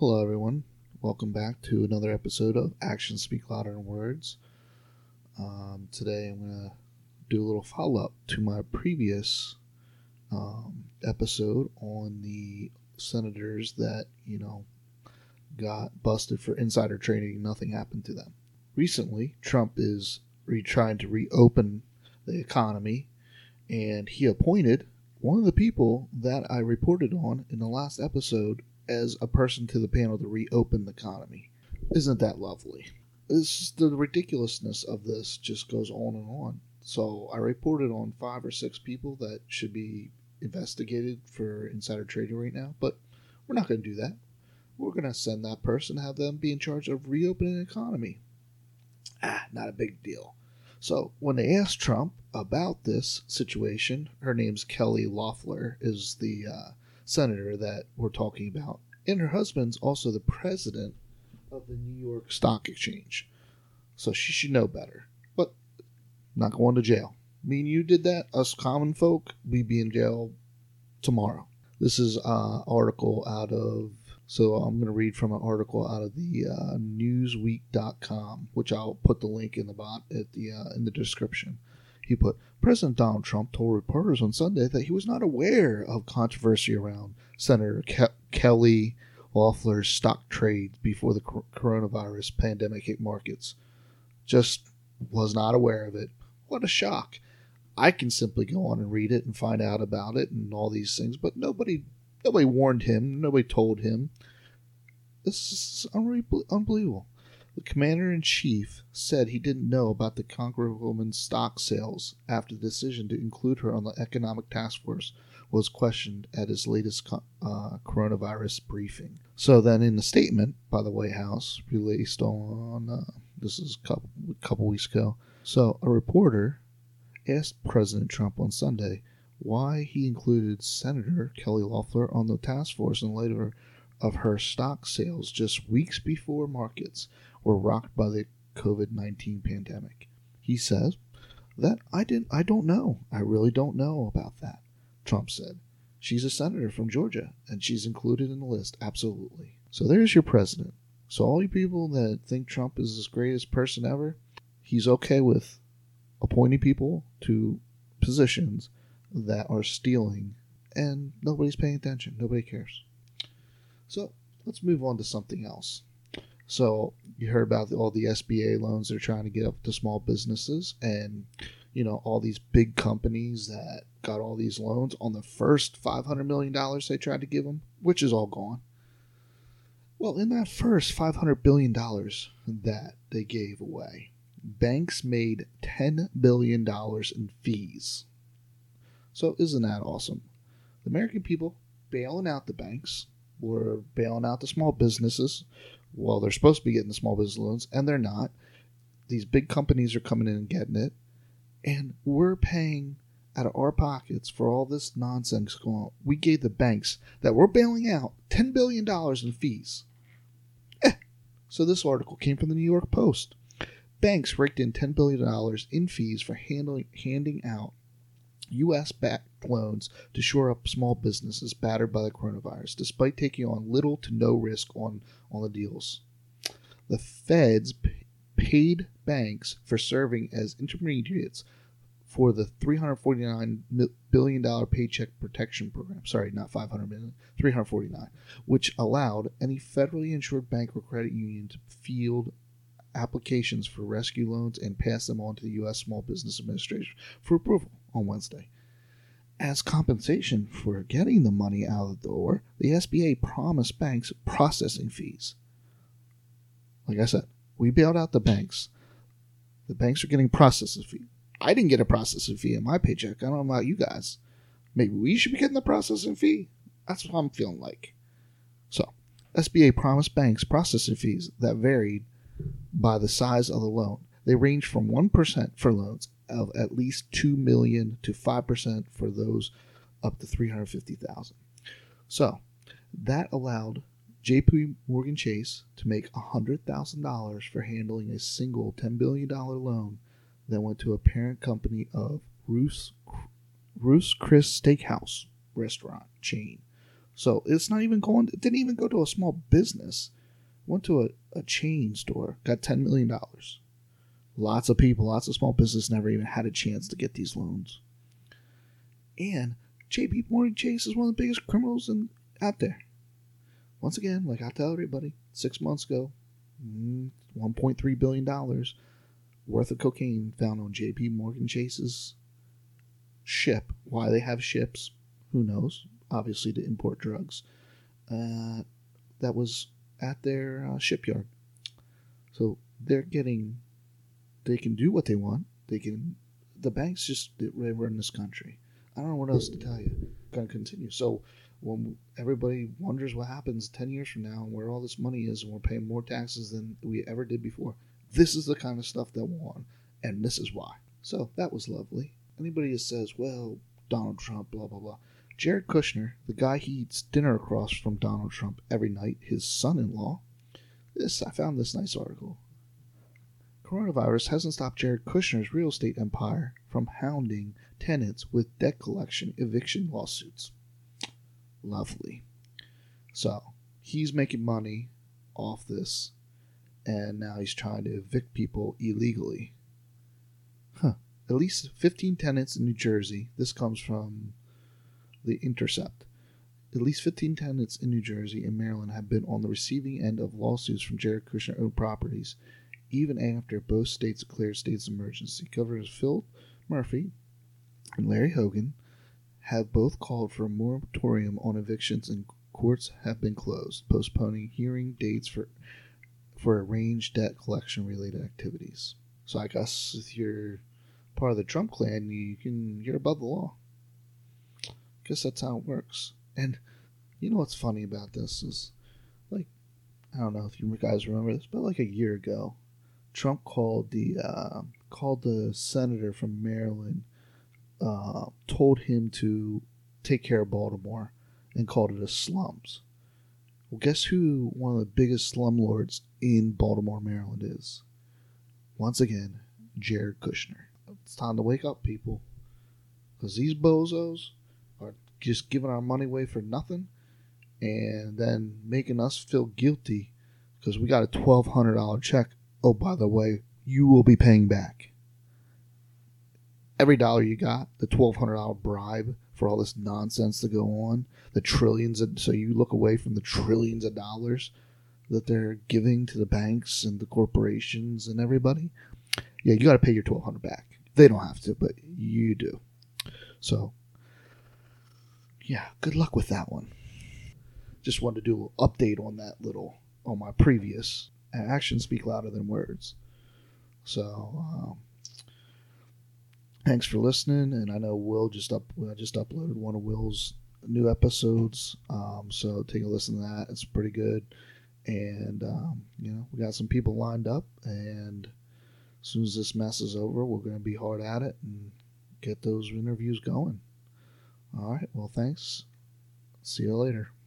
Hello, everyone. Welcome back to another episode of Actions Speak Louder Than Words. Um, today, I'm going to do a little follow up to my previous um, episode on the senators that, you know, got busted for insider trading. Nothing happened to them. Recently, Trump is re- trying to reopen the economy, and he appointed one of the people that I reported on in the last episode as a person to the panel to reopen the economy. Isn't that lovely? This, the ridiculousness of this just goes on and on. So I reported on five or six people that should be investigated for insider trading right now, but we're not going to do that. We're going to send that person, have them be in charge of reopening the economy. Ah, not a big deal. So when they asked Trump about this situation, her name's Kelly Loeffler, is the uh, senator that we're talking about, and her husband's also the president of the New York Stock Exchange. So she should know better. But not going to jail. Me and you did that. Us common folk, we'd be in jail tomorrow. This is an article out of. So I'm going to read from an article out of the uh, Newsweek.com, which I'll put the link in the bot at the uh, in the description. He put President Donald Trump told reporters on Sunday that he was not aware of controversy around Senator Ke- Kelly Loeffler's stock trades before the cor- coronavirus pandemic hit markets. Just was not aware of it. What a shock! I can simply go on and read it and find out about it and all these things, but nobody nobody warned him. Nobody told him. This is unbelievable. The commander in chief said he didn't know about the Congresswoman's stock sales after the decision to include her on the economic task force was questioned at his latest uh, coronavirus briefing. So then, in the statement by the White House released on uh, this is a couple, a couple weeks ago, so a reporter asked President Trump on Sunday why he included Senator Kelly Loeffler on the task force in light of her, of her stock sales just weeks before markets were rocked by the COVID 19 pandemic. He says that I didn't I don't know. I really don't know about that. Trump said. She's a senator from Georgia and she's included in the list, absolutely. So there's your president. So all you people that think Trump is the greatest person ever, he's okay with appointing people to positions that are stealing and nobody's paying attention. Nobody cares. So let's move on to something else. So you heard about all the SBA loans they're trying to get up to small businesses, and you know all these big companies that got all these loans on the first five hundred million dollars they tried to give them, which is all gone. Well, in that first five hundred billion dollars that they gave away, banks made ten billion dollars in fees. So isn't that awesome? The American people bailing out the banks, were bailing out the small businesses well, they're supposed to be getting the small business loans, and they're not. These big companies are coming in and getting it, and we're paying out of our pockets for all this nonsense going on. We gave the banks that we're bailing out $10 billion in fees. Eh. So this article came from the New York Post. Banks raked in $10 billion in fees for handling, handing out U.S. backed loans to shore up small businesses battered by the coronavirus, despite taking on little to no risk on, on the deals. The feds p- paid banks for serving as intermediates for the $349 billion paycheck protection program. Sorry, not 500 million, 349, which allowed any federally insured bank or credit union to field applications for rescue loans and pass them on to the U.S. Small Business Administration for approval on Wednesday. As compensation for getting the money out of the door, the SBA promised banks processing fees. Like I said, we bailed out the banks. The banks are getting processing fee. I didn't get a processing fee in my paycheck. I don't know about you guys. Maybe we should be getting the processing fee. That's what I'm feeling like. So, SBA promised banks processing fees that varied by the size of the loan. They range from 1% for loans of at least 2 million to 5% for those up to 350,000. So, that allowed JP Morgan Chase to make $100,000 for handling a single $10 billion loan that went to a parent company of Ruth's, Ruth's Chris Steakhouse restaurant chain. So it's not even going. It didn't even go to a small business. Went to a, a chain store. Got ten million dollars. Lots of people, lots of small business never even had a chance to get these loans. And J.P. Morgan Chase is one of the biggest criminals in, out there. Once again, like I tell everybody, six months ago, mm, $1.3 billion worth of cocaine found on J.P. Morgan Chase's ship. Why they have ships, who knows? Obviously, to import drugs. Uh, that was at their uh, shipyard. So they're getting they can do what they want. They can. The banks just run this country. I don't know what else to tell you. Going to continue. So when everybody wonders what happens ten years from now and where all this money is, and we're paying more taxes than we ever did before, this is the kind of stuff that we're on, and this is why. So that was lovely. Anybody that says, "Well, Donald Trump," blah blah blah. Jared Kushner, the guy he eats dinner across from Donald Trump every night, his son-in-law. This I found this nice article. Coronavirus hasn't stopped Jared Kushner's real estate empire from hounding tenants with debt collection eviction lawsuits. Lovely. So, he's making money off this, and now he's trying to evict people illegally. Huh. At least 15 tenants in New Jersey, this comes from The Intercept. At least 15 tenants in New Jersey and Maryland have been on the receiving end of lawsuits from Jared Kushner owned properties even after both states declared states of emergency. Governors Phil Murphy and Larry Hogan have both called for a moratorium on evictions, and courts have been closed, postponing hearing dates for for arranged debt collection related activities. So I guess if you're part of the Trump clan, you can you're above the law. I guess that's how it works. And you know what's funny about this is like I don't know if you guys remember this, but like a year ago, Trump called the uh, called the senator from Maryland, uh, told him to take care of Baltimore, and called it a slums. Well, guess who one of the biggest slumlords in Baltimore, Maryland is? Once again, Jared Kushner. It's time to wake up, people, because these bozos are just giving our money away for nothing, and then making us feel guilty because we got a twelve hundred dollar check oh, by the way, you will be paying back. Every dollar you got, the $1,200 bribe for all this nonsense to go on, the trillions, of, so you look away from the trillions of dollars that they're giving to the banks and the corporations and everybody. Yeah, you got to pay your 1200 back. They don't have to, but you do. So, yeah, good luck with that one. Just wanted to do a little update on that little on my previous actions speak louder than words. So, um, thanks for listening. And I know Will just up I just uploaded one of Will's new episodes. Um, so take a listen to that. It's pretty good. And um, you know, we got some people lined up, and as soon as this mess is over, we're going to be hard at it and get those interviews going. All right. Well, thanks. See you later.